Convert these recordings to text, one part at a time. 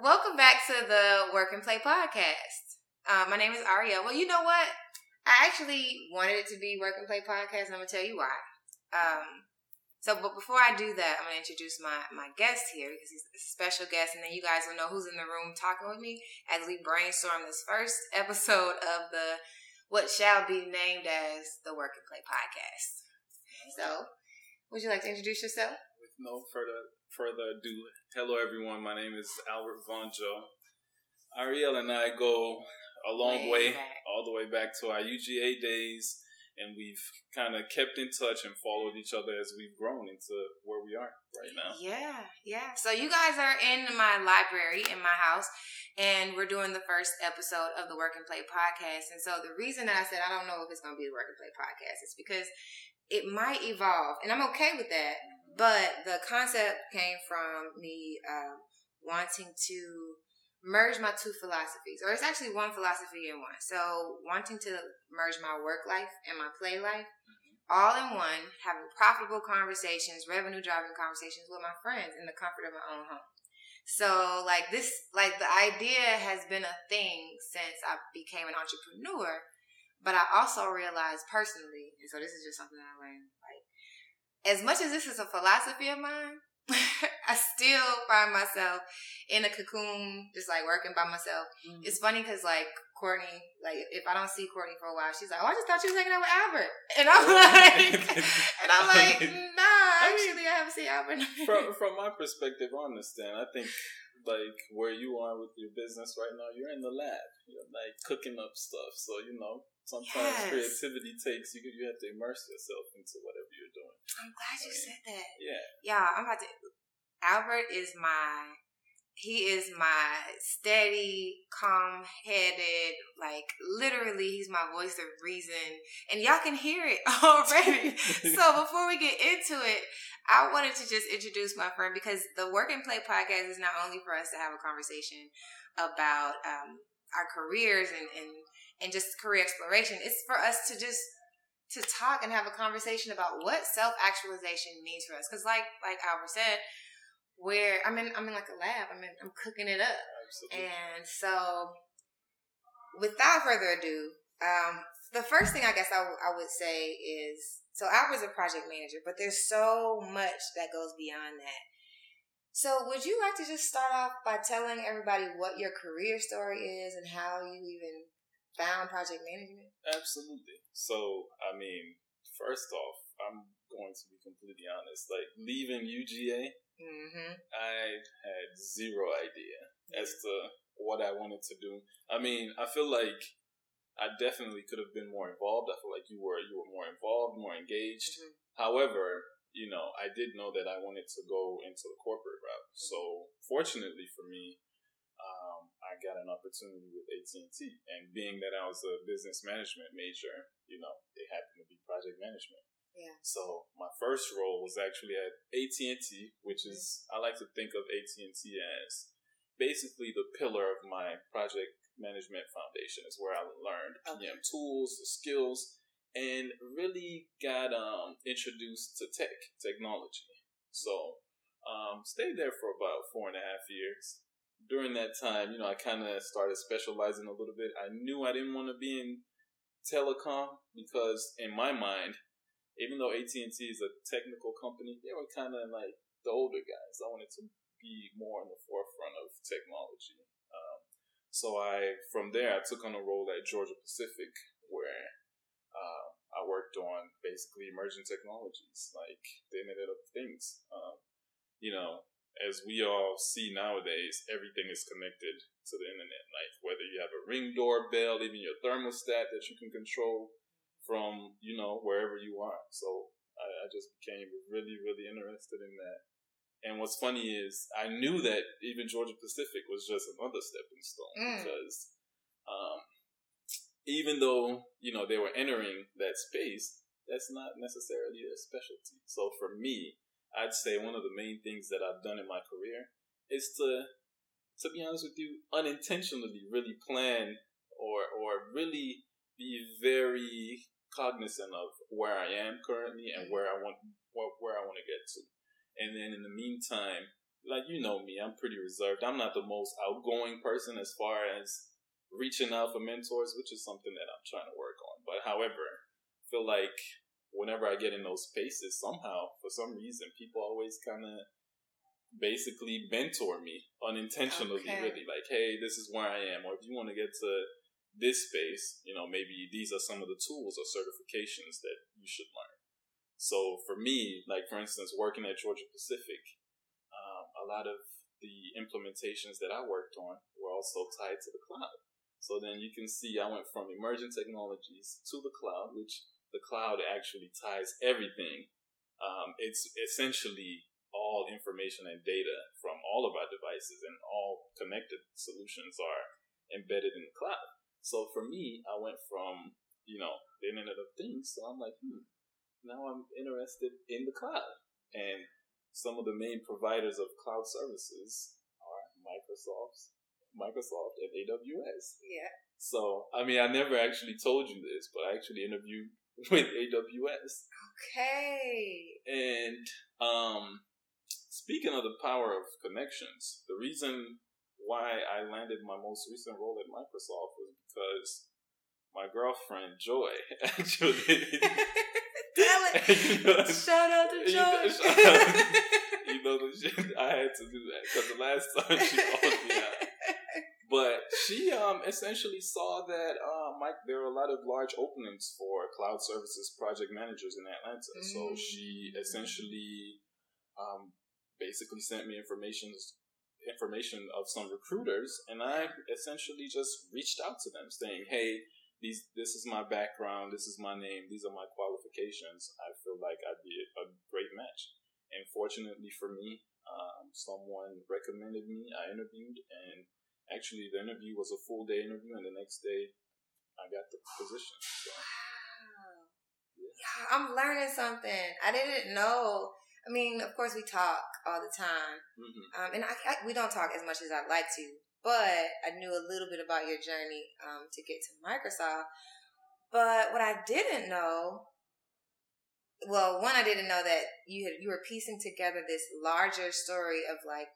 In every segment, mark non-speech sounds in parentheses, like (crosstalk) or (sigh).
Welcome back to the Work and Play podcast. Uh, my name is Arylle. Well, you know what? I actually wanted it to be Work and Play podcast, and I'm gonna tell you why. Um, so, but before I do that, I'm gonna introduce my my guest here because he's a special guest, and then you guys will know who's in the room talking with me as we brainstorm this first (laughs) episode of the what shall be named as the Work and Play podcast. So, would you like to introduce yourself? No further further ado, hello everyone. My name is Albert Vonjoe. Arylle and I go a long way, Way all the way back to our UGA days, and we've kind of kept in touch and followed each other as we've grown into where we are right now. Yeah, yeah. So you guys are in my library in my house, and we're doing the first episode of the Work and Play podcast. And so the reason that I said I don't know if it's going to be the Work and Play podcast is because it might evolve, and I'm okay with that. But the concept came from me um, wanting to merge my two philosophies, or it's actually one philosophy in one. So wanting to merge my work life and my play life all in one, having profitable conversations, revenue driving conversations with my friends in the comfort of my own home. So like this like the idea has been a thing since I became an entrepreneur, but I also realized personally, and so this is just something I learned, like as much as this is a philosophy of mine, (laughs) I still find myself in a cocoon, just like working by myself. Mm. It's funny because like Courtney, like if I don't see Courtney for a while, she's like, "Oh, I just thought you was hanging out with Albert," and I'm oh. like, (laughs) and I'm like, "Nah, I mean- actually, I haven't seen Albert." from from my perspective, I understand. I think like where you are with your business right now, you're in the lab. You're like cooking up stuff. So you know, sometimes Yes. creativity takes you. You have to immerse yourself into whatever you're doing. I'm glad you said that. Yeah. Yeah, I'm about to. Albert is my. He is my steady, calm headed, like literally, he's my voice of reason. And y'all can hear it (laughs) already. (laughs) so before we get into it, I wanted to just introduce my friend because the Work and Play podcast is not only for us to have a conversation about um, our careers and, and, and just career exploration, it's for us to just to talk and have a conversation about what self actualization means for us. Because, like like Albert said, where I'm in I'm in like a lab. I'm in, I'm cooking it up, Absolutely. and so without further ado, um, the first thing I guess I, w- I would say is so Albert's a project manager, but there's so much that goes beyond that. So, would you like to just start off by telling everybody what your career story is and how you even found project management? Absolutely. So, I mean, first off, I'm going to be completely honest. Like leaving UGA, Mm-hmm. I had zero idea as to what I wanted to do. I mean, I feel like I definitely could have been more involved. I feel like you were you were more involved, more engaged. Mhm. However, you know, I did know that I wanted to go into the corporate route. So, fortunately for me, I got an opportunity with AT and being that I was a business management major, you know, it happened to be project management. Yeah. So my first role was actually at AT and T, which is I like to think of AT and T as basically the pillar of my project management foundation. Is where I learned PM tools, the skills, and really got um, introduced to tech technology. So um, stayed there for about four and a half years. During that time, you know, I kind of started specializing a little bit. I knew I didn't want to be in telecom because, in my mind, even though AT and T is a technical company, they were kind of like the older guys. I wanted to be more in the forefront of technology. Um, so I, from there, I took on a role at Georgia Pacific where uh, I worked on basically emerging technologies like the Internet of Things. Um, you know, as we all see nowadays, everything is connected to the internet. Like whether you have a ring doorbell, even your thermostat that you can control from you know wherever you are. So I, I just became really, really interested in that. And what's funny is I knew that even Georgia Pacific was just another stepping stone Mm. because um, even though you know they were entering that space, that's not necessarily their specialty. So for me, I'd say one of the main things that I've done in my career is to, to be honest with you, unintentionally really plan or or really be very cognizant of where I am currently and where I want where, where I want to get to. And then in the meantime, like you know me, I'm pretty reserved. I'm not the most outgoing person as far as reaching out for mentors, which is something that I'm trying to work on. But however, I feel like whenever I get in those spaces, somehow, for some reason, people always kind of basically mentor me unintentionally, okay. really. Like, hey, this is where I am. Or if you want to get to this space, you know, maybe these are some of the tools or certifications that you should learn. So for me, like for instance, working at Georgia Pacific, um, a lot of the implementations that I worked on were also tied to the cloud. So then you can see I went from emerging technologies to the cloud, which the cloud actually ties everything. Um, it's essentially all information and data from all of our devices and all connected solutions are embedded in the cloud. So for me, I went from, you know, the Internet of Things. So I'm like, hmm, now I'm interested in the cloud. And some of the main providers of cloud services are Microsoft's Microsoft and AWS. Yeah. So, I mean, I never actually told you this, but I actually interviewed (laughs) with AWS. Okay. And um, speaking of the power of connections, the reason why I landed my most recent role at Microsoft was because my girlfriend Joy (laughs) actually. (laughs) Tell it. you know, shout out to Joy. You know, you know I had to do that because the last time she called me out. But she um, essentially saw that uh, Mike, there are a lot of large openings for cloud services project managers in Atlanta. Mm. So she essentially um, basically sent me information information of some recruiters, and I essentially just reached out to them saying, "Hey, these this is my background, this is my name, these are my qualifications. I feel like I'd be a great match." And fortunately for me, um, someone recommended me. I interviewed and Actually, the interview was a full day interview, and the next day I got the position. So. Wow. Yeah. yeah, I'm learning something. I didn't know. I mean, of course, we talk all the time, mm-hmm. um, and I, I, we don't talk as much as I'd like to. But I knew a little bit about your journey um, to get to Microsoft. But what I didn't know, well, one, I didn't know that you had you were piecing together this larger story of like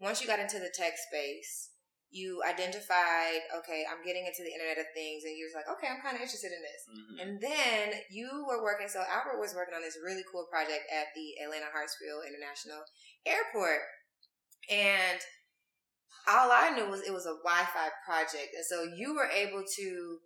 once you got into the tech space, you identified, okay, I'm getting into the Internet of Things, and you was like, okay, I'm kind of interested in this. Mm-hmm. And then you were working, so Albert was working on this really cool project at the Atlanta Hartsfield International Airport. And all I knew was it was a Wi Fi project. And so you were able to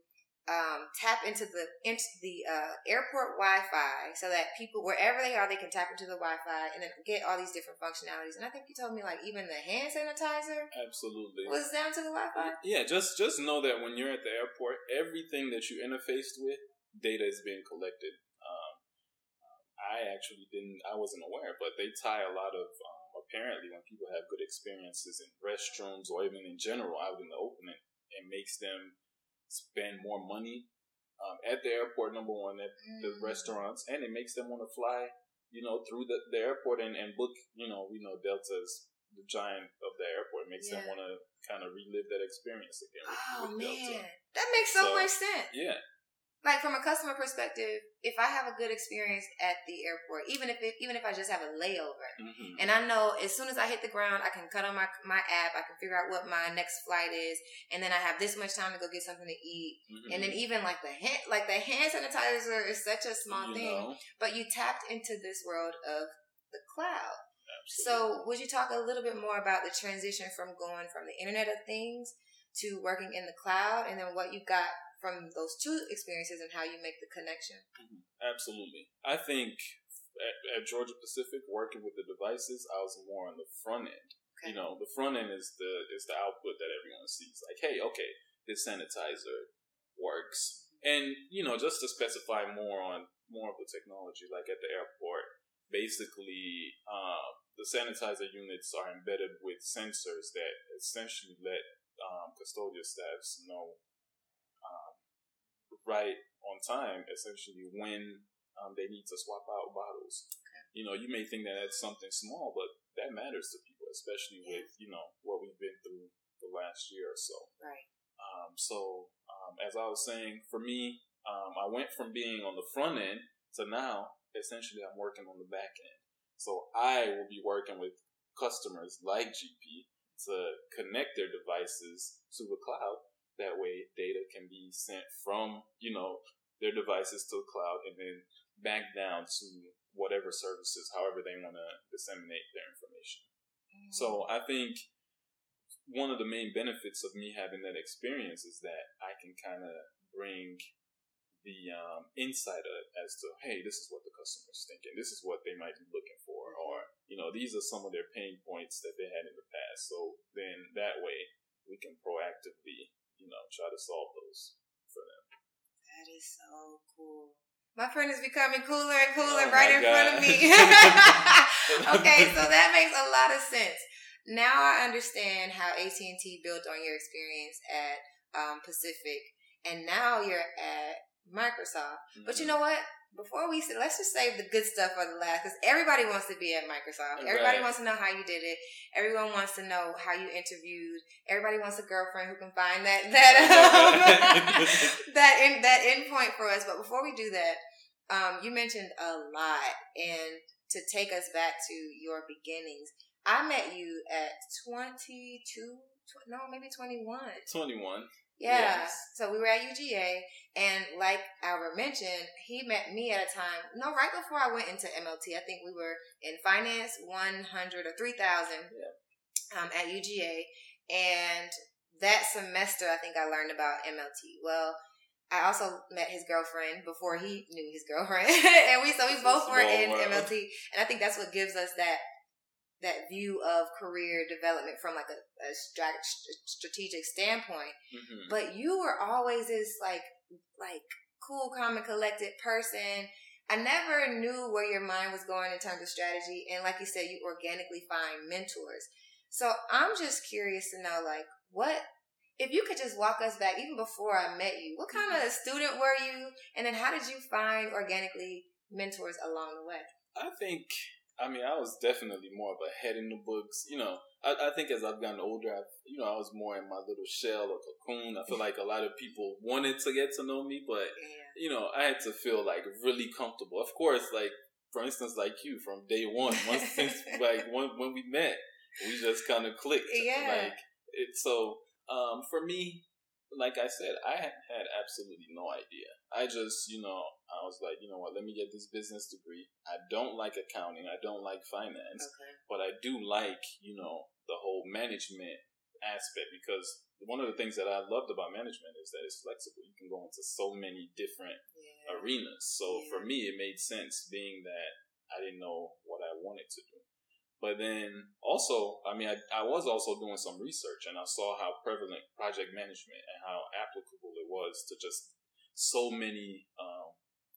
um, tap into the into the uh, airport Wi-Fi so that people wherever they are they can tap into the Wi-Fi and then get all these different functionalities. And I think you told me like even the hand sanitizer absolutely was down to the Wi-Fi. Yeah, just just know that when you're at the airport, everything that you interfaced with, data is being collected. Um, I actually didn't, I wasn't aware, but they tie a lot of. Um, apparently, when people have good experiences in restrooms or even in general out in the open, it, it makes them spend more money um, at the airport, number one, at mm. the restaurants, and it makes them want to fly, you know, through the, the airport and, and book, you know, we know Delta's the giant of the airport. It makes yeah. them want to kind of relive that experience again. With, oh, with man. Delta. That makes so, so much sense. Yeah like from a customer perspective, if I have a good experience at the airport, even if it, even if I just have a layover, mm-hmm. and I know as soon as I hit the ground, I can cut on my my app, I can figure out what my next flight is, and then I have this much time to go get something to eat, mm-hmm. and then even like the hand like the hand sanitizer is such a small you thing, know. but you tapped into this world of the cloud. Absolutely. So, would you talk a little bit more about the transition from going from the Internet of Things to working in the cloud, and then what you got from those two experiences and how you make the connection. Mm-hmm. Absolutely. I think at, at, Georgia Pacific, working with the devices, I was more on the front end. Okay. You know, the front end is the is the output that everyone sees. Like, hey, okay, this sanitizer works, mm-hmm. and you know, just to specify more on more of the technology, like at the airport, basically, uh, the sanitizer units are embedded with sensors that essentially let um, custodial staffs know right on time, essentially, when um, they need to swap out bottles. Okay. You know, you may think that that's something small, but that matters to people, especially yeah. with, you know, what we've been through the last year or so. Right. Um, so, um, as I was saying, for me, um, I went from being on the front end to now, essentially, I'm working on the back end. So I will be working with customers like GP to connect their devices to the cloud. That way, data can be sent from you know their devices to the cloud and then back down to whatever services, however they want to disseminate their information. Mm-hmm. So I think one of the main benefits of me having that experience is that I can kind of bring the um, insight as to hey, this is what the customer's thinking, this is what they might be looking for, mm-hmm. or you know, these are some of their pain points that they had in the past. So then that way we can proactively, you know, try to solve those for them. That is so cool. My friend is becoming cooler and cooler oh right in God. front of me. (laughs) okay, so that makes a lot of sense. Now I understand how AT&T built on your experience at um, Pacific, and now you're at Microsoft. Mm-hmm. But you mm-hmm. know what? Before we say, let's just save the good stuff for the last, because everybody wants to be at Microsoft. Everybody wants to know how you did it. Everyone wants to know how you interviewed. Everybody wants a girlfriend who can find that (laughs) that um, (laughs) that in, that endpoint for us. But before we do that, um, you mentioned a lot, and to take us back to your beginnings, I met you at twenty two. No, maybe 21. 21. Yeah. Yes. So we were at UGA, and like Albert mentioned, he met me at a time, no, right before I went into MLT. I think we were in finance 100 or 3000 yeah. um, at UGA. And that semester, I think I learned about MLT. Well, I also met his girlfriend before he knew his girlfriend, (laughs) and we so we both were in world. MLT, and I think that's what gives us that that view of career development from like a, a strategic standpoint. Mm-hmm. But you were always this like like cool, calm, and collected person. I never knew where your mind was going in terms of strategy, and like you said, you organically find mentors. So I'm just curious to know, like, what if you could just walk us back, even before I met you, what kind of mm-hmm. student were you, and then how did you find organically mentors along the way? I think I mean, I was definitely more of a head in the books. You know, I, I think as I've gotten older, I've, you know, I was more in my little shell or cocoon. I feel like a lot of people wanted to get to know me, but yeah. you know, I had to feel like really comfortable. Of course, like for instance, like you from day one, once (laughs) since like when when we met, we just kind of clicked. Yeah. Like it. So um, for me, like I said, I had, had absolutely no idea. I just, you know, I was like, you know what, let me get this business degree. I don't like accounting, I don't like finance, okay. but I do like, you know, the whole management aspect because one of the things that I loved about management is that it's flexible. You can go into so many different yeah. arenas. So yeah. for me, it made sense being that I didn't know what I wanted to do. But then also, I mean, I, I was also doing some research and I saw how prevalent project management and how applicable it was to just so many um,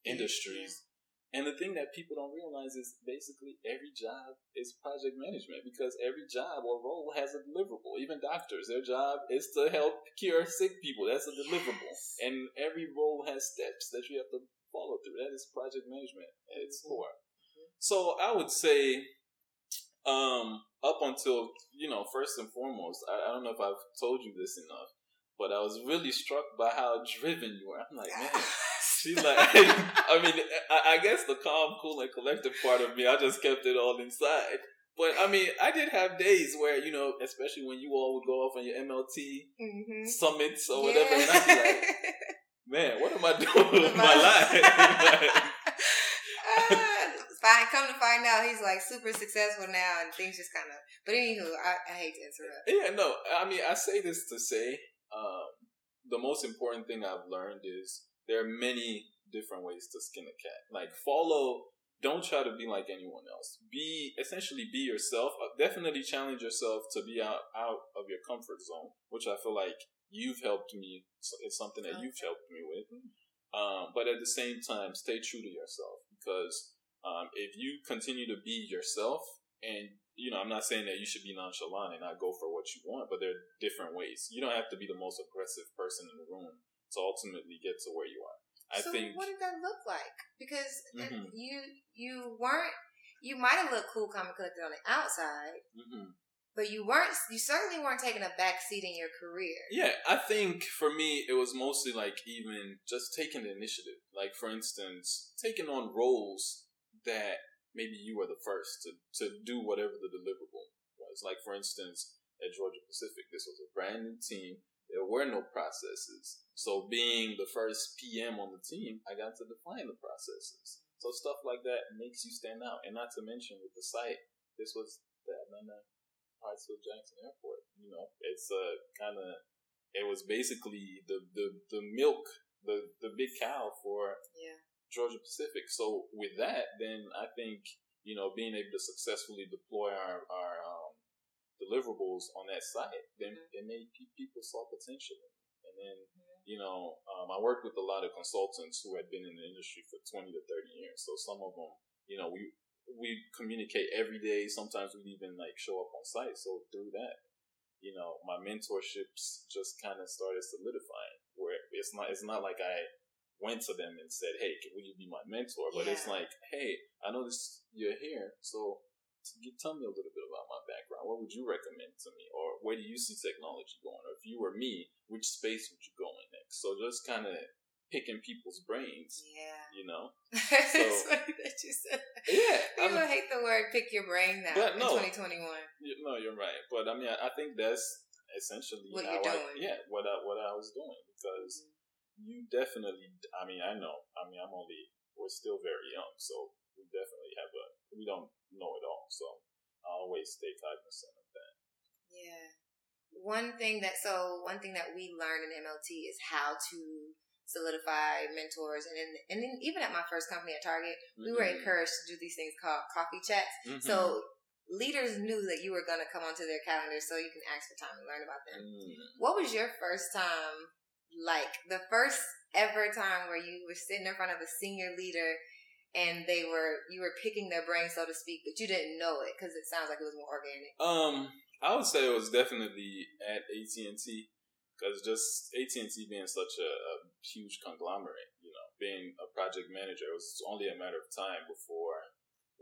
industries. And the thing that people don't realize is basically every job is project management because every job or role has a deliverable. Even doctors, their job is to help cure sick people. That's a deliverable. Yes. And every role has steps that you have to follow through. That is project management at its mm-hmm. core. Mm-hmm. So I would say, um, up until, you know, first and foremost, I, I don't know if I've told you this enough, but I was really struck by how driven you were. I'm like, man, (laughs) she's like, (laughs) I mean, I, I, guess the calm, cool, and collected part of me, I just kept it all inside. But I mean, I did have days where, you know, especially when you all would go off on your MLT mm-hmm. summits or whatever, yeah. and I'd be like, (laughs) man, what am I doing with my life? Fine, come to find out, he's like super successful now, and things just kind of. But anywho, I, I hate to interrupt. Yeah, no, I mean, I say this to say um, the most important thing I've learned is there are many different ways to skin a cat. Like follow, don't try to be like anyone else. Be essentially be yourself. Uh, definitely challenge yourself to be out out of your comfort zone, which I feel like you've helped me. It's something that you've helped me with. Um, but at the same time, stay true to yourself because um, if you continue to be yourself and you know, I'm not saying that you should be nonchalant and not go for what you want, but there are different ways. You don't have to be the most aggressive person in the room to ultimately get to where you are. I so think. What did that look like? Because mm-hmm. you you weren't you might have looked cool, calm, and collected on the outside, mm-hmm. but you weren't. You certainly weren't taking a back seat in your career. Yeah, I think for me it was mostly like even just taking the initiative. Like for instance, taking on roles that maybe you were the first to, to do whatever the deliverable was. Like for instance, at Georgia Pacific, this was a brand new team. There were no processes. So being the first PM on the team, I got to define the processes. So stuff like that makes you stand out. And not to mention with the site, this was the Atlanta Hartsfield Jackson Airport. You know, it's a uh, kind of it was basically the the the milk, the the big cow for yeah. Georgia Pacific. So with that, then I think you know being able to successfully deploy our our um, deliverables on that site, then mm-hmm. it made people saw potential. And then mm-hmm. you know um, I worked with a lot of consultants who had been in the industry for twenty to thirty years. So some of them, you know, we we communicate every day. Sometimes we even like show up on site. So through that, you know, my mentorships just kind of started solidifying. Where it's not it's not like I went to them and said, "Hey, will you be my mentor?" But yeah. it's like, "Hey, I know this you're here, so tell me a little bit about my background. What would you recommend to me, or where do you see technology going? Or if you were me, which space would you go in next?" So just kind of picking people's brains. Yeah. You know? (laughs) So, it's funny that you said that. Yeah. People I mean, hate the word pick your brain now but no, in 2021. You, no, you're right. But I mean, I, I think that's essentially what you're doing. Yeah, what I, what I was doing because mm-hmm you definitely. I mean, I know. I mean, I'm only. We're still very young, so we definitely have a. We don't know it all, so I always stay cognizant of that. Yeah. One thing that so one thing that we learn in MLT is how to solidify mentors and then, and then even at my first company at Target, mm-hmm. we were mm-hmm. encouraged to do these things called coffee chats. Mm-hmm. So leaders knew that you were going to come onto their calendar so you can ask for time and learn about them. Mm. What was your first time like the first ever time where you were sitting in front of a senior leader and they were you were picking their brain so to speak but you didn't know it because it sounds like it was more organic. Um i would say it was definitely at at&t because just at&t being such a, a, huge conglomerate you know being a project manager it was only a matter of time before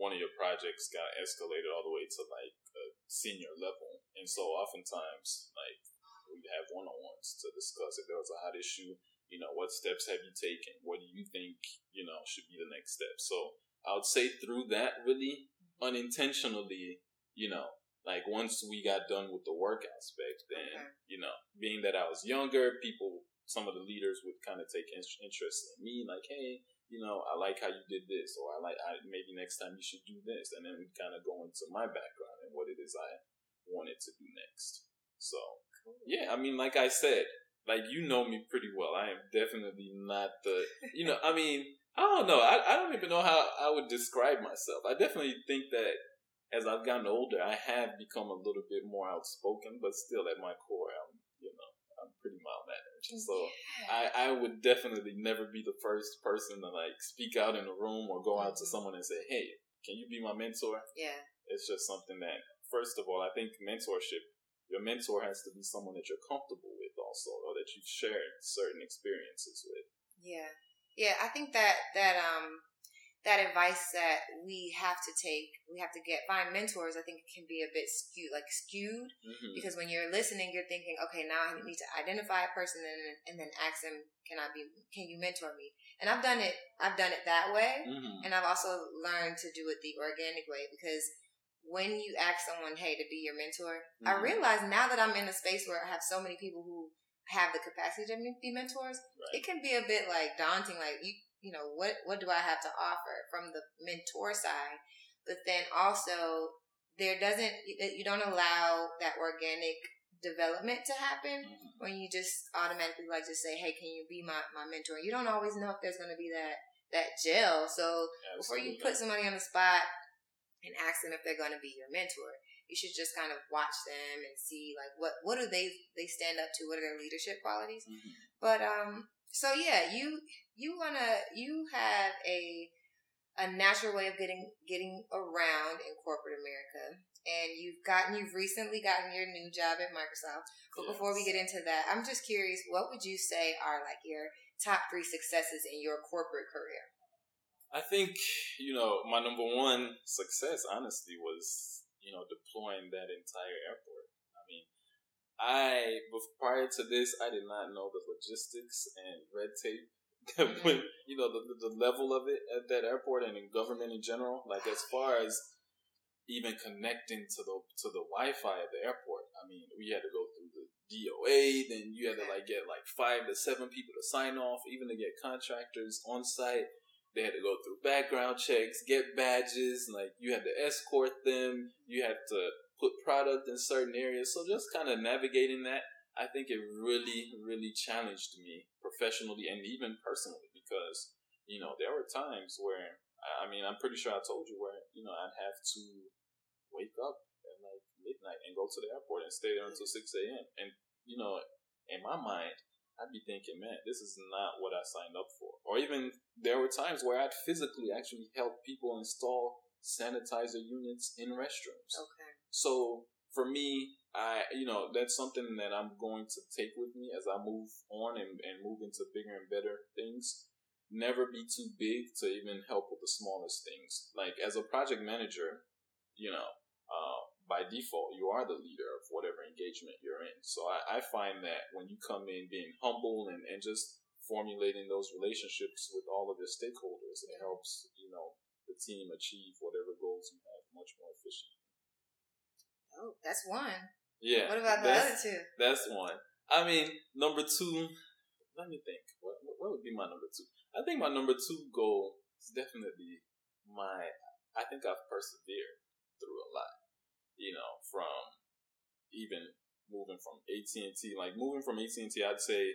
one of your projects got escalated all the way to like a senior level. And so oftentimes like we'd have one to discuss if there was a hot issue. You know, what steps have you taken? What do you think, you know, should be the next step? So I would say through that, really mm-hmm. unintentionally, you know, like once we got done with the work aspect, then, okay. you know, being that I was younger, people, some of the leaders would kind of take interest in me, like, hey, you know, I like how you did this, or I like, I, maybe next time you should do this. And then we kind of go into my background and what it is I wanted to do next. So yeah, I mean, like I said, like you know me pretty well. I am definitely not the, you know, I mean, I don't know. I, I don't even know how I would describe myself. I definitely think that as I've gotten older, I have become a little bit more outspoken, but still at my core, I'm, you know, I'm pretty mild mannered. So yeah. I, I would definitely never be the first person to like speak out in a room or go out to mm-hmm. someone and say, Hey, can you be my mentor? Yeah. It's just something that, first of all, I think mentorship your mentor has to be someone that you're comfortable with also or that you've shared certain experiences with. Yeah. Yeah i think that that um that advice that we have to take we have to get find mentors i think it can be a bit skewed like skewed. Mm-hmm. because when you're listening you're thinking okay now i need to identify a person and, and then ask them can i be can you mentor me and i've done it i've done it that way. Mm-hmm. and i've also learned to do it the organic way because when you ask someone, hey, to be your mentor, mm-hmm. I realize now that I'm in a space where I have so many people who have the capacity to be mentors, right. it can be a bit like daunting. Like you, you know, what what do I have to offer from the mentor side? But then also, there doesn't you don't allow that organic development to happen mm-hmm. when you just automatically like just say, hey, can you be my my mentor? You don't always know if there's going to be that that gel. So Absolutely. before you put somebody on the spot and ask them if they're going to be your mentor. You should just kind of watch them and see like what what do they they stand up to? What are their leadership qualities? Mm-hmm. But um, so yeah, you you wanna you have a a natural way of getting getting around in corporate America, and you've gotten you've recently gotten your new job at Microsoft. But yes. before we get into that, I'm just curious, what would you say are like your top three successes in your corporate career? I think, you know, my number one success, honestly, was, you know, deploying that entire airport. I mean, I, prior to this, I did not know the logistics and red tape (laughs) mm-hmm. when, you know, the, the level of it at that airport and in government in general. Like, as far as even connecting to the to the Wi-Fi at the airport. I mean, we had to go through the DOA, then you had to like get like five to seven people to sign off, even to get contractors on site. They had to go through background checks, get badges, like you had to escort them, you had to put product in certain areas. So just kind of navigating that, I think it really, really challenged me professionally and even personally because, you know, there were times where I mean, I'm pretty sure I told you where, you know, I'd have to wake up at like midnight and go to the airport and stay there until 6 a.m. And, you know, in my mind, I'd be thinking, man, this is not what I signed up for. Or even there were times where I'd physically actually help people install sanitizer units in restrooms. Okay. So for me, I, you know, that's something that I'm going to take with me as I move on and, and move into bigger and better things never be too big to even help with the smallest things. Like as a project manager, you know, uh, by default, you are the leader of whatever engagement you're in. So I, I find that when you come in being humble and, and just formulating those relationships with all of your stakeholders, it helps, you know, the team achieve whatever goals you have much more efficiently. Oh, that's one. Yeah. What about the other two? That's one. I mean, number two, let me think. What, what would be my number two? I think my number two goal is definitely my. I think I've persevered through a lot. You know, from even moving from AT and T, like moving from AT and T, I'd say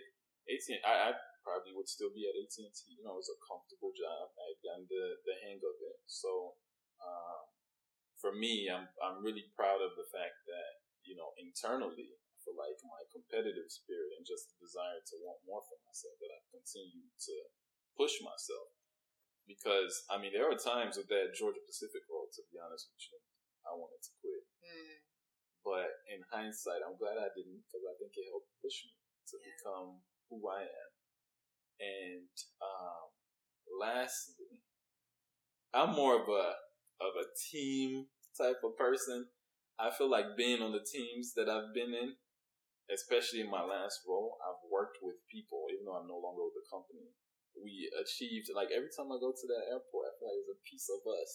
AT. I, I probably would still be at AT and T. You know, it was a comfortable job. I gotten the the hang of it. So, um, for me, I'm I'm really proud of the fact that you know internally I feel like my competitive spirit and just the desire to want more for myself that I've continued to push myself. Because I mean, there are times with that Georgia Pacific role. To be honest with you, I wanted to quit. Mm. But in hindsight, I'm glad I didn't because I think it helped push me to yeah. become who I am. And um, lastly, I'm more of a of a team type of person. I feel like being on the teams that I've been in, especially in my last role, I've worked with people, even though I'm no longer with the company we achieved. Like every time I go to that airport, I feel like it's a piece of us.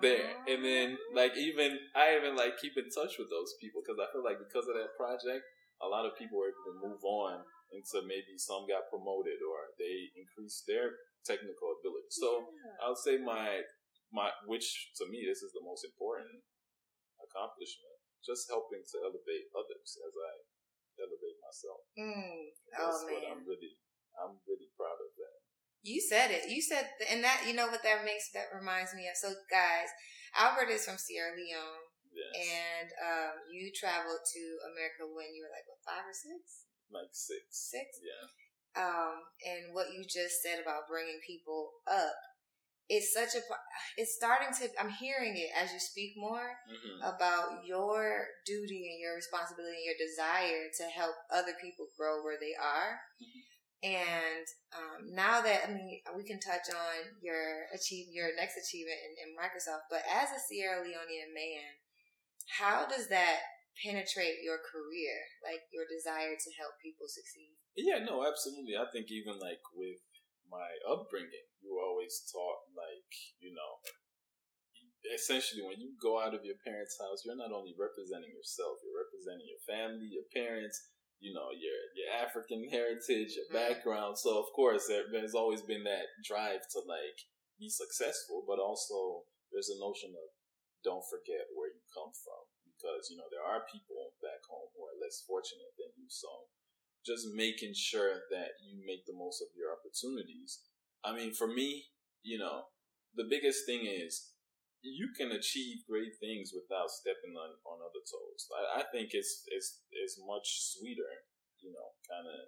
There. And then like even I even like keep in touch with those people because I feel like because of that project, a lot of people were able to move on into maybe some got promoted or they increased their technical ability. So yeah. I'll say my my which to me this is the most important accomplishment. Just helping to elevate others as I elevate myself. Mm. That's oh, man. what I'm really I'm really proud of that. You said it. You said, and that you know what that makes that reminds me of. So, guys, Albert is from Sierra Leone, yes. and um, you traveled to America when you were like what five or six? Like six. Six. Yeah. Um, and what you just said about bringing people up it's such a it's starting to i'm hearing it as you speak more mm-hmm. about your duty and your responsibility and your desire to help other people grow where they are mm-hmm. And um, now that I mean, we can touch on your achieve your next achievement in, in Microsoft, but as a Sierra Leonean man, how does that penetrate your career, like your desire to help people succeed? Yeah, no, absolutely. I think even like with my upbringing, you were always taught like you know essentially when you go out of your parents' house, you're not only representing yourself, you're representing your family, your parents, you know your your African (laughs) heritage, your mm-hmm. background. So of course there, there's always been that drive to like be successful, but also there's a notion of don't forget where you come from because you know there are people back home who are less fortunate than you. So just making sure that you make the most of your opportunities. I mean, for me, you know, the biggest thing is you can achieve great things without stepping on, on other toes. I, I think it's it's it's much sweeter, kind of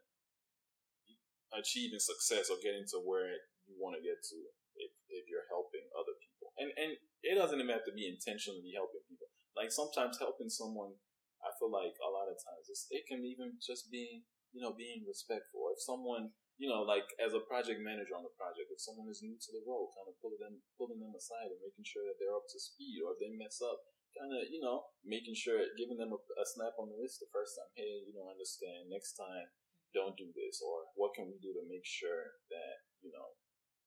achieving success or getting to where you want to get to if, if you're helping other people. And and it doesn't even have to be intentionally helping people. Like sometimes helping someone, I feel like a lot of times it can even just be you know being respectful. If someone you know, like as a project manager on the project, if someone is new to the role, kind of pulling them pulling them aside and making sure that they're up to speed, or if they mess up, kind of you know making sure giving them a, a snap on the wrist the first time. Hey, you don't understand next time, don't do this, or what can we do to make sure that you know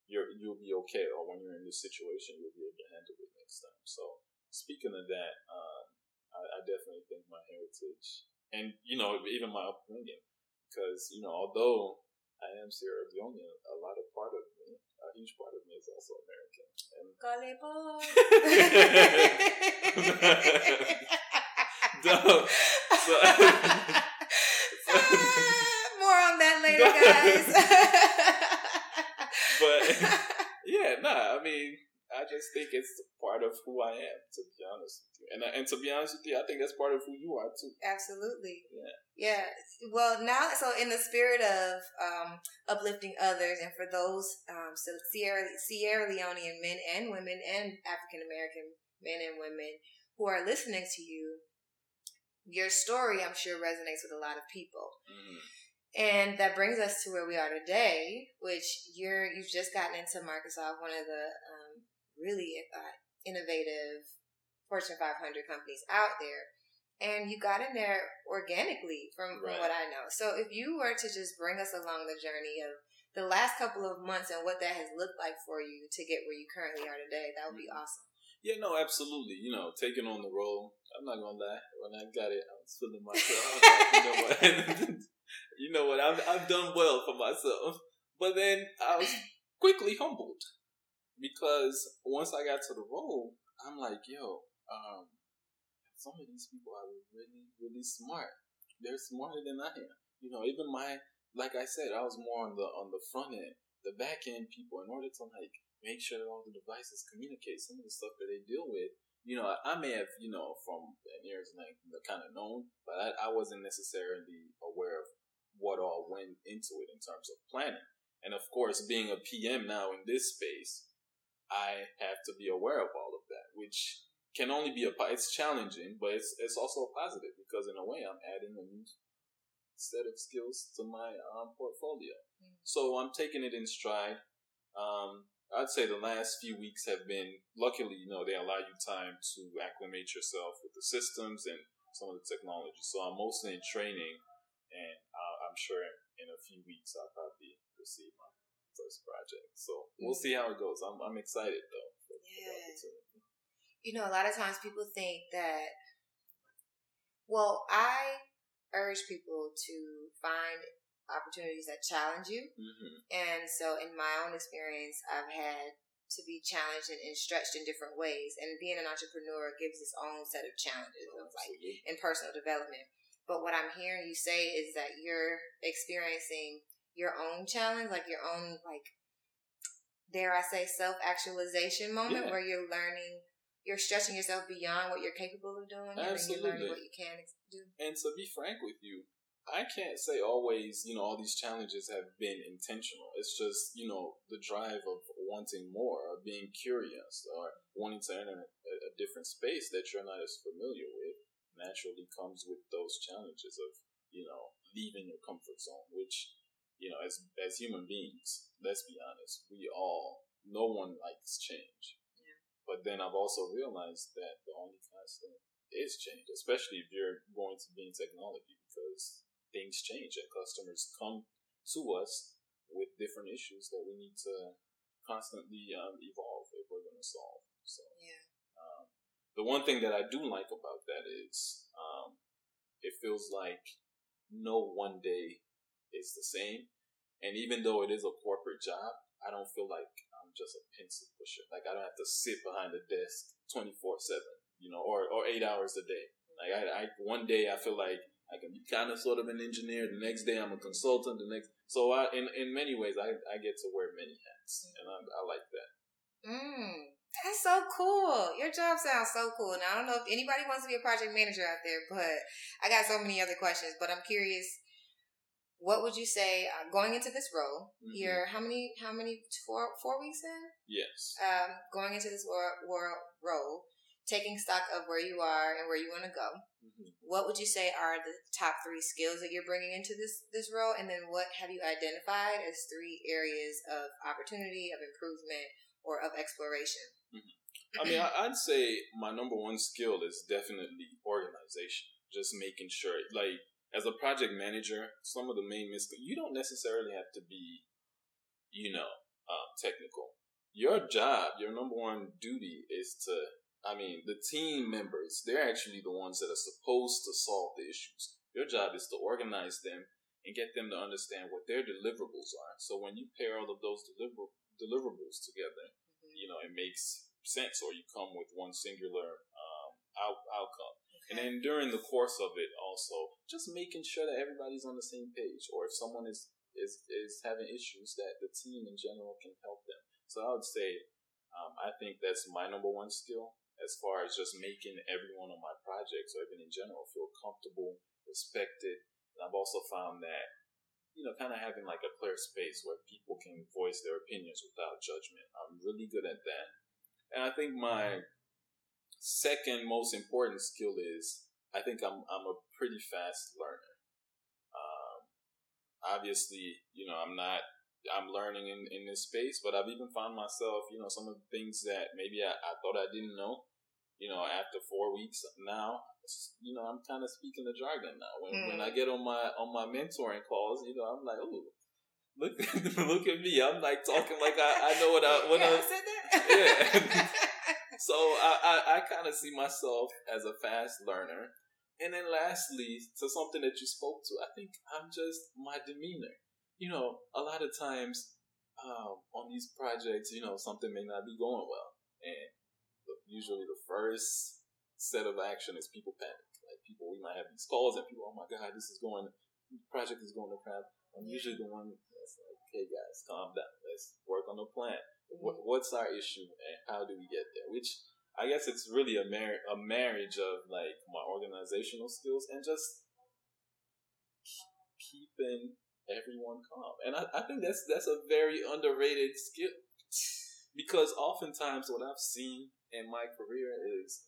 you're you'll be okay, or when you're in this situation, you'll be able to handle it next time. So speaking of that, um, I, I definitely think my heritage and you know even my upbringing, because you know although I am Sierra Leonean, a lot of part of me, a huge part of me is also American. And (laughs) (laughs) so, so, (laughs) ah, More on that later, guys. but yeah, nah. I mean, I just think it's part of who I am, to be honest with you. And and to be honest with you, I think that's part of who you are too. Absolutely. Yeah. Yeah. Well, now, so in the spirit of um, uplifting others, and for those um, so Sierra Sierra Leonean men and women and African American men and women who are listening to you, your story, I'm sure, resonates with a lot of people. Mm-hmm. And that brings us to where we are today, which you're you've just gotten into Microsoft, one of the really uh, innovative Fortune 500 companies out there. And you got in there organically from, right. from what I know. So if you were to just bring us along the journey of the last couple of months and what that has looked like for you to get where you currently are today, that would be mm-hmm. awesome. Yeah, no, absolutely. You know, taking on the role, I'm not gonna lie. When I got it, I was feeling myself. you know what? (laughs) (laughs) you know what? I've I've done well for myself, but then I was quickly humbled because once I got to the role, I'm like, yo, um, some of these people are really, really smart. They're smarter than I am. You know, even my, like I said, I was more on the on the front end, the back end people. In order to like make sure that all the devices communicate, some of the stuff that they deal with, you know, I, may have, you know, from an ears like kind of known, but I, I wasn't necessarily aware of what all went into it in terms of planning. And of course, being a PM now in this space, I have to be aware of all of that, which can only be a it's challenging, but it's it's also a positive because in a way I'm adding a new set of skills to my um, portfolio. Mm-hmm. So I'm taking it in stride. Um, I'd say the last few weeks have been luckily, you know, they allow you time to acclimate yourself with the systems and some of the technology. So I'm mostly in training, and uh, I'm sure in a few weeks I'll probably receive my first project. So we'll see how it goes. I'm I'm excited though. yeah. You know, a lot of times people think that. Well, I urge people to find opportunities that challenge you, mm-hmm. and so in my own experience, I've had to be challenged and, and, stretched in different ways. And being an entrepreneur gives its own set of challenges, of like in personal development. But what I'm hearing you say is that you're experiencing your own challenge, like your own like dare I say self actualization moment yeah. where you're learning you're stretching yourself beyond what you're capable of doing Absolutely. and you're learning what you can do. And to be frank with you, I can't say always, you know, all these challenges have been intentional. It's just, you know, the drive of wanting more or being curious or wanting to enter a, a different space that you're not as familiar with naturally comes with those challenges of, you know, leaving your comfort zone, which you know, as as human beings, let's be honest, we all no one likes change. Yeah. But then I've also realized that the only constant is change, especially if you're going to be in technology because things change and customers come to us with different issues that we need to constantly um, evolve if we're going to solve. So, yeah. Um, the one thing that I do like about that is um, it feels like no one day is the same. And even though it is a corporate job, I don't feel like I'm just a pencil pusher. Like I don't have to sit behind a desk 24 seven, you know, or, or eight hours a day. Like I, I, one day I feel like I can be kind of sort of an engineer. The next day I'm a consultant. The next, so I, in, in many ways, I, I get to wear many hats and I, I like that. Mm, that's so cool. Your job sounds so cool. Now I don't know if anybody wants to be a project manager out there, but I got so many other questions, but I'm curious what would you say uh, going into this role? Mm-hmm. You're how many? How many? Four four weeks in? Yes. Um, going into this war, war role, taking stock of where you are and where you want to go. Mm-hmm. What would you say are the top three skills that you're bringing into this this role, and then what have you identified as three areas of opportunity, of improvement, or of exploration? Mm-hmm. I mean, I'd say my number one skill is definitely organization. Just making sure, like as a project manager, some of the main mis you don't necessarily have to be, you know, um, technical. Your job, your number one duty is to I mean, the team members, they're actually the ones that are supposed to solve the issues. Your job is to organize them and get them to understand what their deliverables are. So when you pair all of those deliver- deliverables together, mm-hmm. you know, it makes sense or you come with one singular um, out- outcome. And then during the course of it, also just making sure that everybody's on the same page, or if someone is is is having issues, that the team in general can help them. So I would say, um, I think that's my number one skill as far as just making everyone on my projects or even in general feel comfortable, respected. And I've also found that, you know, kind of having like a clear space where people can voice their opinions without judgment. I'm really good at that. And I think my second most important skill is I think I'm I'm a pretty fast learner. Um, obviously, you know, I'm not I'm learning in, in this space, but I've even found myself, you know, some of the things that maybe I, I thought I didn't know, you know, after four weeks now, you know, I'm kind of speaking the jargon now. When, mm. when I get on my on my mentoring calls, you know, I'm like, oh, look (laughs) look at me, I'm like talking like I, I know what I what yeah, I, said that. yeah. So I I, I kind of see myself as a fast learner. And then lastly, to something that you spoke to, I think I'm just my demeanor you know, a lot of times um, on these projects, you know, something may not be going well, and usually the first set of action is people panic. Like people, we might have these calls, and people, oh my god, this is going, project is going to crap. I'm usually the one that's like, hey guys, calm down. Let's work on the plan. What, what's our issue, and how do we get there? Which I guess it's really a mar- a marriage of like my organizational skills and just keeping everyone calm. And I, I think that's that's a very underrated skill. Because oftentimes what I've seen in my career is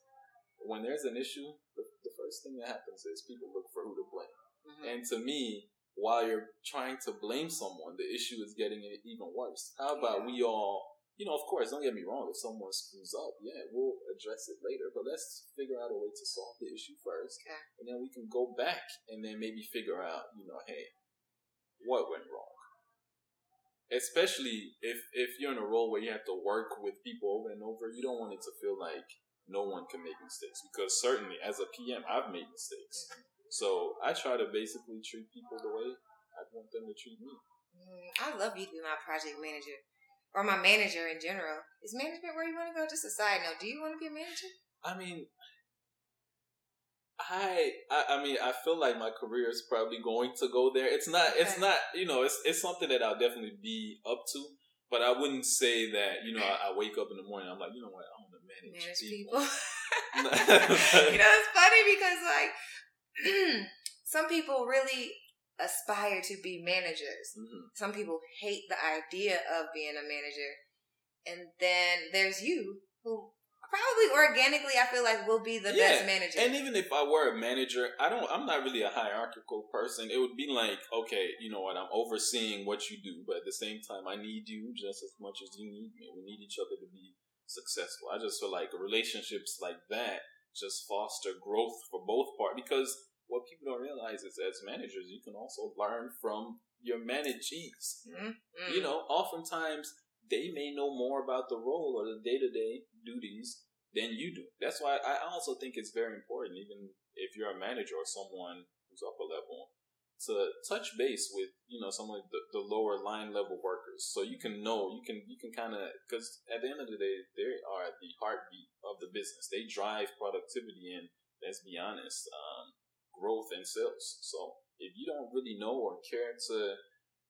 when there's an issue, the, the first thing that happens is people look for who to blame. Mm-hmm. And to me, while you're trying to blame someone, the issue is getting even worse. How about yeah. we all, you know, of course, don't get me wrong, if someone screws up, yeah, we'll address it later, but let's figure out a way to solve the issue first. Okay. And then we can go back and then maybe figure out, you know, hey, what went wrong. Especially if if you're in a role where you have to work with people over and over, you don't want it to feel like no one can make mistakes because certainly as a PM, I've made mistakes. Mm-hmm. So I try to basically treat people the way I want them to treat me. Mm, I love you to be my project manager or my manager in general. Is management where you want to go? Just a side note. Do you want to be a manager? I mean, I, I, I mean, I feel like my career is probably going to go there. It's not, it's not, you know, it's it's something that I'll definitely be up to. But I wouldn't say that, you know, I, I wake up in the morning, I'm like, you know what, I want to manage, manage people. people. (laughs) (laughs) you know, it's funny because like (clears throat) some people really aspire to be managers. Mm-hmm. Some people hate the idea of being a manager. And then there's you who probably organically I feel like will be the yeah. best manager. And even if I were a manager, I don't I'm not really a hierarchical person. It would be like, okay, you know what, I'm overseeing what you do, but at the same time I need you just as much as you need me. We need each other to be successful. I just feel like relationships like that just foster growth for both parties because what people don't realize is as managers you can also learn from your managees. Mm-hmm. You know, oftentimes they may know more about the role or the day to day duties than you do. That's why I also think it's very important, even if you're a manager or someone who's upper level, to touch base with you know some of the, the lower line level workers, so you can know you can you can kind of because at the end of the day they are the heartbeat of the business. They drive productivity and let's be honest, um, growth and sales. So if you don't really know or care to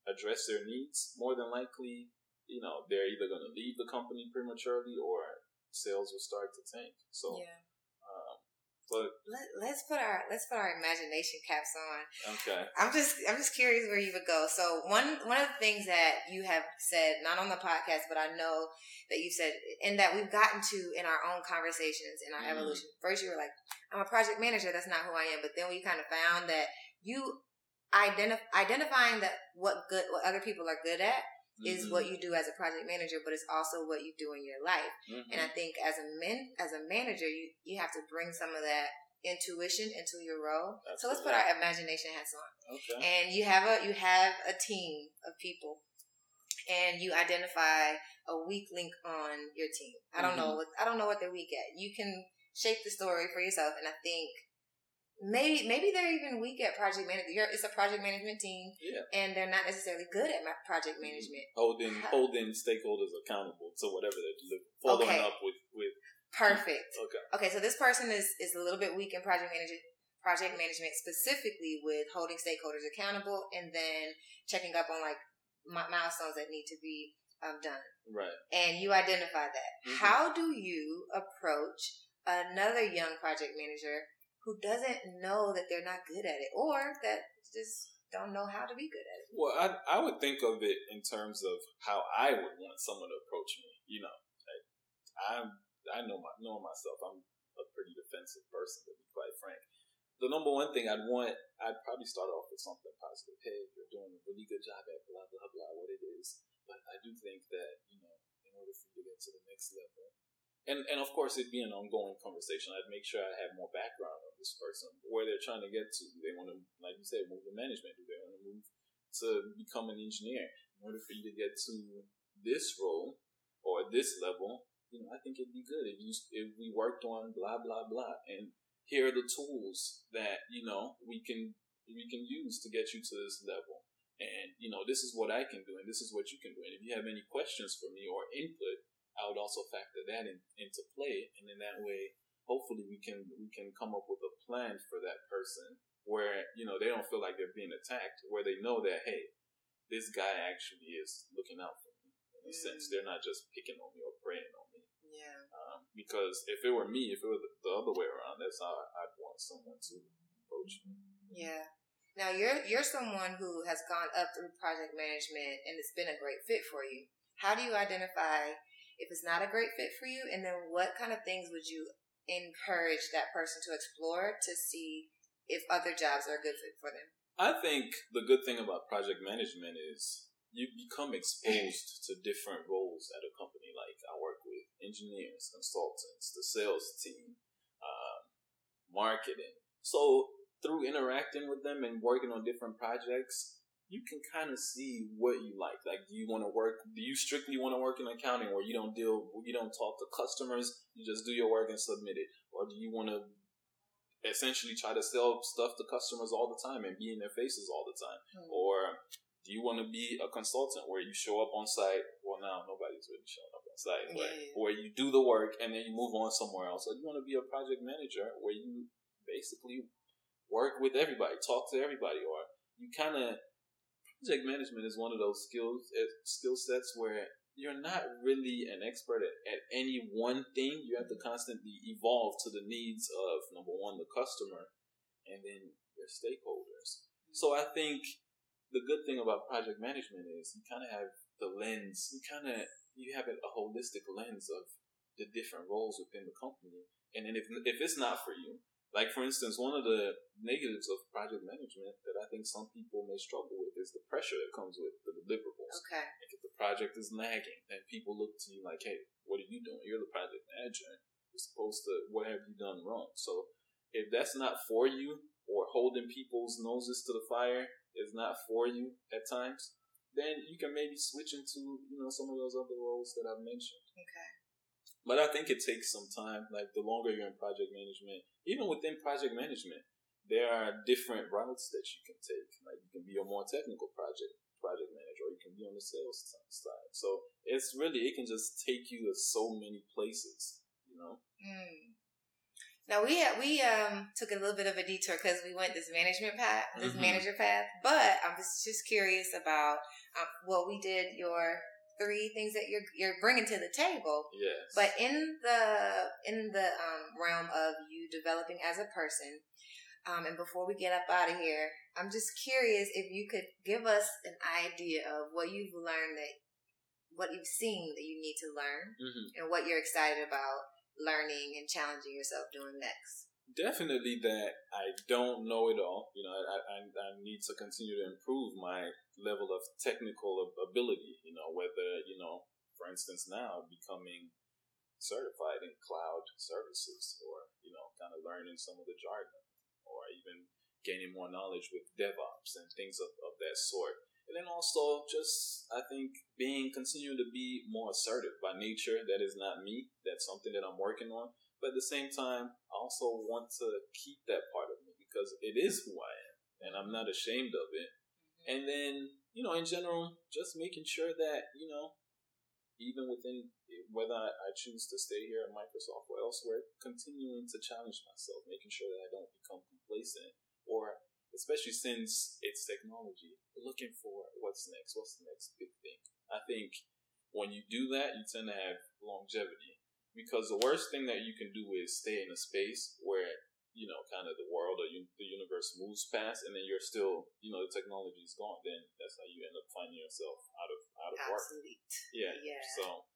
address their needs, more than likely you know, they're either going to leave the company prematurely or sales will start to tank. So, yeah. But Let, us put our let's put our imagination caps on. Okay. I'm just I'm just curious where you would go. So one one of the things that you have said, not on the podcast, but I know that you said, and that we've gotten to in our own conversations in our mm. evolution. First, you were like, "I'm a project manager. That's not who I am." But then we kind of found that you identify identifying that what good what other people are good at is mm-hmm. what you do as a project manager, but it's also what you do in your life. Mm-hmm. And I think as a men, as a manager, you, you have to bring some of that intuition into your role. Absolutely. So let's put our imagination hats on. Okay. And you have a you have a team of people. and you identify a weak link on your team. I don't know Mhm. what I don't know what they're weak at. You can shape the story for yourself, and I think maybe maybe they're even weak at project management. It's a project management team, Yeah. and they're not necessarily good at project management. Holding holding stakeholders accountable to whatever they're delivering. Following Okay. up with with Perfect. okay. Okay, so this person is is a little bit weak in project management. Project management specifically with holding stakeholders accountable and then checking up on like mi- milestones that need to be um, done. Right. and you identify that. Mhm. How do you approach another young project manager who doesn't know that they're not good at it or that just don't know how to be good at it? Well, I I would think of it in terms of how I would want someone to approach me. You know, I'm I know my knowing myself. I'm a pretty defensive person, to be quite frank. The number one thing I'd want, I'd probably start off with something positive. Hey, you're doing a really good job at blah blah blah, what it is. But I do think that you know, in order for you to get to the next level, and and of course it'd be an ongoing conversation. I'd make sure I have more background on this person, where they're trying to get to. Do they want to, like you said, move to management? Do they want to move to become an engineer? In order for you to get to this role or this level, you know, I think it'd be good if you if we worked on blah blah blah, and here are the tools that you know we can we can use to get you to this level. And you know, this is what I can do, and this is what you can do. And if you have any questions for me or input, I would also factor that in, into play, and in that way, hopefully, we can we can come up with a plan for that person where you know they don't feel like they're being attacked, where they know that hey, this guy actually is looking out for me. In a sense, Mm. they're not just picking on me or preying on me. Yeah. Um, because if it were me, if it were the, the other way around, that's how I'd want someone to approach me. Yeah. Now you're you're someone who has gone up through project management and it's been a great fit for you. How do you identify if it's not a great fit for you and then what kind of things would you encourage that person to explore to see if other jobs are a good fit for them? I think the good thing about project management is you become exposed (laughs) to different roles at a company. Like I work with engineers, consultants, the sales team, um, marketing. So through interacting with them and working on different projects, you can kind of see what you like. Like, do you want to work? Do you strictly want to work in accounting, where you don't deal, you don't talk to customers, you just do your work and submit it, or do you want to essentially try to sell stuff to customers all the time and be in their faces all the time? Hmm. Or do you want to be a consultant where you show up on site? Well, now nobody's really showing up on site, but Yeah. where you do the work and then you move on somewhere else. Or you want to be a project manager where you basically work with everybody, talk to everybody, or you kind of project management is one of those skills uh, skill sets where you're not really an expert at, at any one thing. You have to constantly evolve to the needs of number one, the customer, and then your stakeholders. So I think the good thing about project management is you kind of have the lens. You kind of you have a, a holistic lens of the different roles within the company. And then if if it's not for you, like for instance, one of the negatives of project management that I think some people may struggle with is the pressure that comes with the deliverables. Okay. Like if the project is lagging, then people look to you like, "Hey, what are you doing? You're the project manager. You're supposed to. What have you done wrong?" So if that's not for you, or holding people's noses to the fire is not for you at times, then you can maybe switch into you know some of those other roles that I've mentioned. Okay. But I think it takes some time. Like the longer you're in project management, even within project management, there are different routes that you can take. Like you can be a more technical project project manager, or you can be on the sales side. So it's really it can just take you to so many places. You know. Mm. Now we we um took a little bit of a detour because we went this management path, this Mhm. manager path. But I was just curious about um, well, we did your three things that you're you're bringing to the table. Yes. But in the in the um, realm of you developing as a person, um, and before we get up out of here, I'm just curious if you could give us an idea of what you've learned that what you've seen that you need to learn, Mhm. and what you're excited about learning and challenging yourself doing next. Definitely that I don't know it all. You know, I, I, I need to continue to improve my level of technical ability. You know, whether, you know, for instance, now becoming certified in cloud services or, you know, kind of learning some of the jargon or even gaining more knowledge with DevOps and things of, of that sort. And then also just I think being continuing to be more assertive by nature. That is not me. That's something that I'm working on. But at the same time, I also want to keep that part of me because it is who I am, and I'm not ashamed of it. Mm-hmm. And then you know, in general, just making sure that you know, even within whether I choose to stay here at Microsoft or elsewhere, continuing to challenge myself, making sure that I don't become complacent or especially since it's technology, looking for what's next, what's the next big thing. I think when you do that, you tend to have longevity because the worst thing that you can do is stay in a space where you know kind of the world or you, the universe moves past and then you're still you know the technology is gone then that's how you end up finding yourself out of out of Obsolete. work yeah yeah so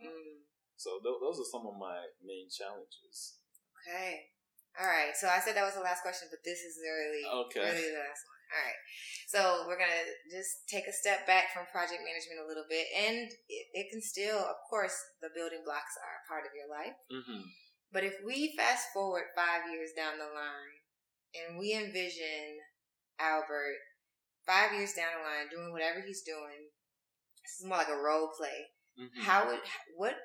mm. so th- those are some of my main challenges okay all right. So I said that was the last question, but this is really, okay. really the last one. All right. So we're gonna just take a step back from project management a little bit, and it, it can still, of course, the building blocks are a part of your life. Mm-hmm. But if we fast forward five years down the line, and we envision Albert five years down the line doing whatever he's doing, this is more like a role play. Mm-hmm. How would what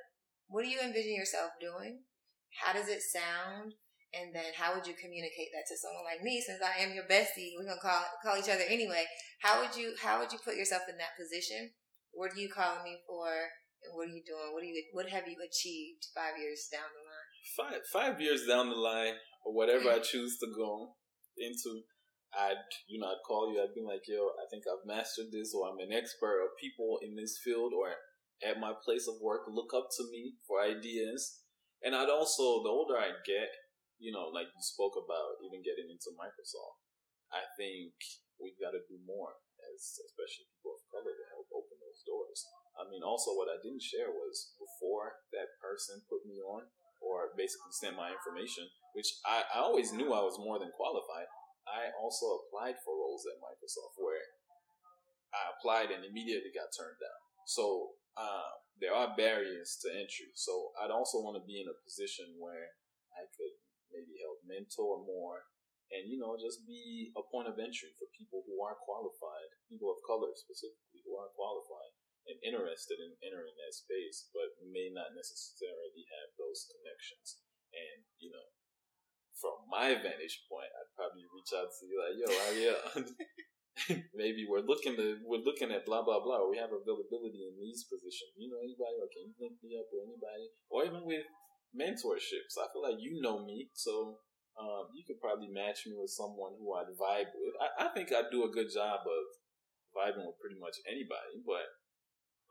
what do you envision yourself doing? How does it sound? And then how would you communicate that to someone like me since I am your bestie? We're gonna call call each other anyway. How would you how would you put yourself in that position? What are you calling me for? And what are you doing? What do you what have you achieved five years down the line? Five five years down the line, or whatever I (laughs) choose to go into, I'd you know I'd call you. I'd be like, yo, I think I've mastered this, or I'm an expert, or people in this field, or at my place of work look up to me for ideas. And I'd also, the older I get, you know, like you spoke about, even getting into Microsoft, I think we've got to do more as especially people of color to help open those doors. I mean, also what I didn't share was before that person put me on or basically sent my information, which I, I always knew I was more than qualified. I also applied for roles at Microsoft where I applied and immediately got turned down. So uh, there are barriers to entry. So I'd also want to be in a position where I could maybe help mentor more, and you know just be a point of entry for people who are qualified, people of color specifically who are qualified and interested in entering that space, but may not necessarily have those connections. And you know, from my vantage point, I'd probably reach out to you like, "Yo, yeah." (laughs) maybe we're looking to we're looking at blah blah blah. We have availability in these positions. You know anybody, or can you link me up with anybody, or even with mentorships. I feel like you know me, so um, you could probably match me with someone who I'd vibe with. I, I think I do a good job of vibing with pretty much anybody, but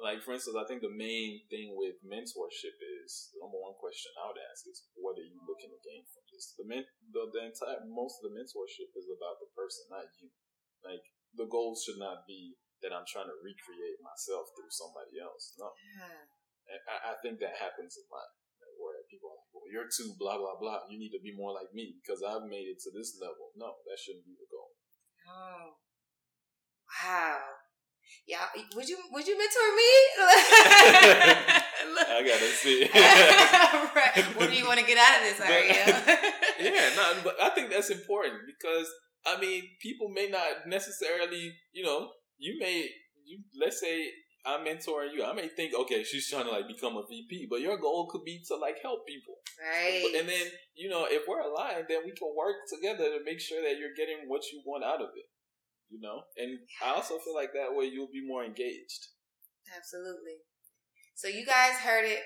like for instance, I think the main thing with mentorship is the number one question I would ask is what are you looking to gain from this? The men, the, the entire most of the mentorship is about the person, not you. Like the goal should not be that I'm trying to recreate myself through somebody else. No, yeah. I, I think that happens a lot people are like, well, you're too blah, blah, blah. You need to be more like me because I've made it to this level. No, that shouldn't be the goal. Oh, wow. Yeah, would you would you mentor me? (laughs) I gotta see. (laughs) right. What do you want to get out of this, area? (laughs) yeah, no, but I think that's important because I mean, people may not necessarily, you know, you may you let's say I'm mentoring you. I may think, okay, she's trying to like become a VP, but your goal could be to like help people. Right. And then, you know, if we're aligned, then we can work together to make sure that you're getting what you want out of it. You know? And yes. I also feel like that way you'll be more engaged. Absolutely. So you guys heard it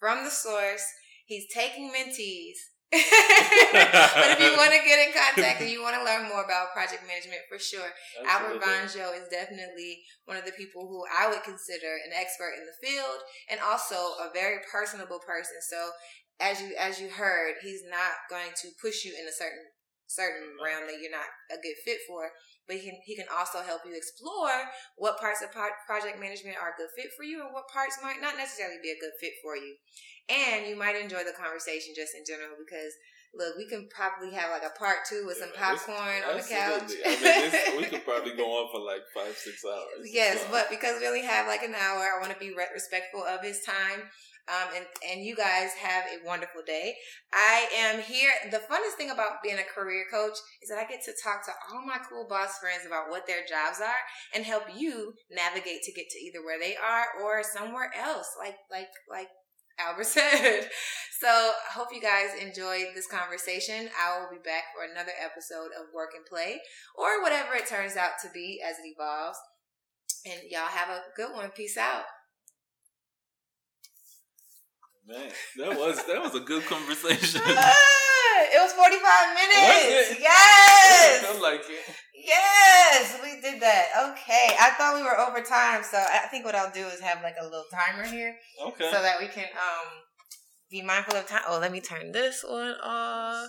from the source. He's taking mentees but if you (laughs) want to get in contact and you want to learn more about project management, for sure, Absolutely. Albert Vonjoe is definitely one of the people who I would consider an expert in the field and also a very personable person. So, as you as you heard, he's not going to push you in a certain certain realm that you're not a good fit for, but he can he can also help you explore what parts of project management are a good fit for you and what parts might not necessarily be a good fit for you and you might enjoy the conversation just in general because look, we can probably have like a part two with yeah, some popcorn on the couch. I mean, this, we could (laughs) probably go on for like five, six hours. Yes, so. but because we only have like an hour, I want to be respectful of his time. Um, and, and you guys have a wonderful day. I am here. The funnest thing about being a career coach is that I get to talk to all my cool boss friends about what their jobs are and help you navigate to get to either where they are or somewhere else, like like like Albert (laughs) said. So I hope you guys enjoyed this conversation. I will be back for another episode of Work and Play or whatever it turns out to be as it evolves. And y'all have a good one. Peace out. Man, that was that was a good conversation. (laughs) it was 45 minutes. (laughs) Yes. I like it. Yes, we did that. Okay. I thought we were over time, so I think what I'll do is have like a little timer here. Okay. So that we can um be mindful of time. Oh, let me turn this one off.